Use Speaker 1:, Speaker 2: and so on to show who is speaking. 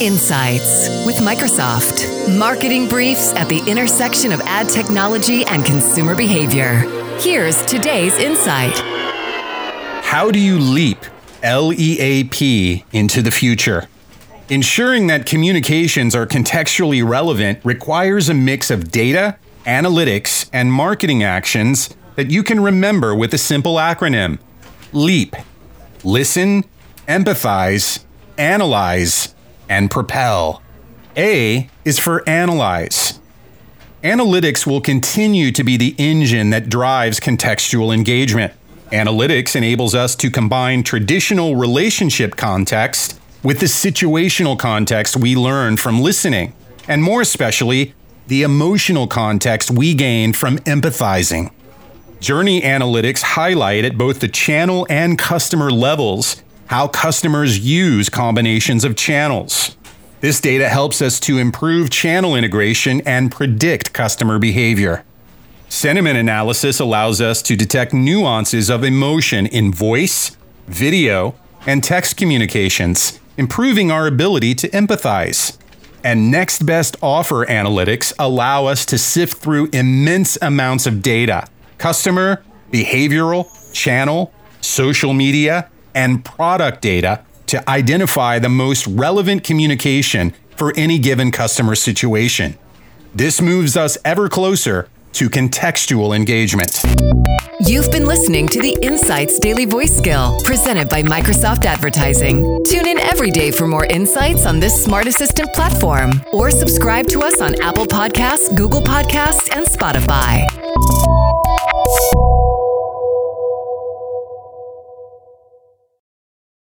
Speaker 1: Insights with Microsoft. Marketing briefs at the intersection of ad technology and consumer behavior. Here's today's insight.
Speaker 2: How do you leap L E A P into the future? Ensuring that communications are contextually relevant requires a mix of data, analytics, and marketing actions that you can remember with a simple acronym LEAP. Listen, empathize, analyze, and propel. A is for analyze. Analytics will continue to be the engine that drives contextual engagement. Analytics enables us to combine traditional relationship context with the situational context we learn from listening, and more especially, the emotional context we gain from empathizing. Journey analytics highlight at both the channel and customer levels how customers use combinations of channels. This data helps us to improve channel integration and predict customer behavior. Sentiment analysis allows us to detect nuances of emotion in voice, video, and text communications, improving our ability to empathize. And next best offer analytics allow us to sift through immense amounts of data customer, behavioral, channel, social media, and product data to identify the most relevant communication for any given customer situation. This moves us ever closer to contextual engagement.
Speaker 1: You've been listening to the Insights Daily Voice Skill presented by Microsoft Advertising. Tune in every day for more insights on this smart assistant platform or subscribe to us on Apple Podcasts, Google Podcasts, and Spotify.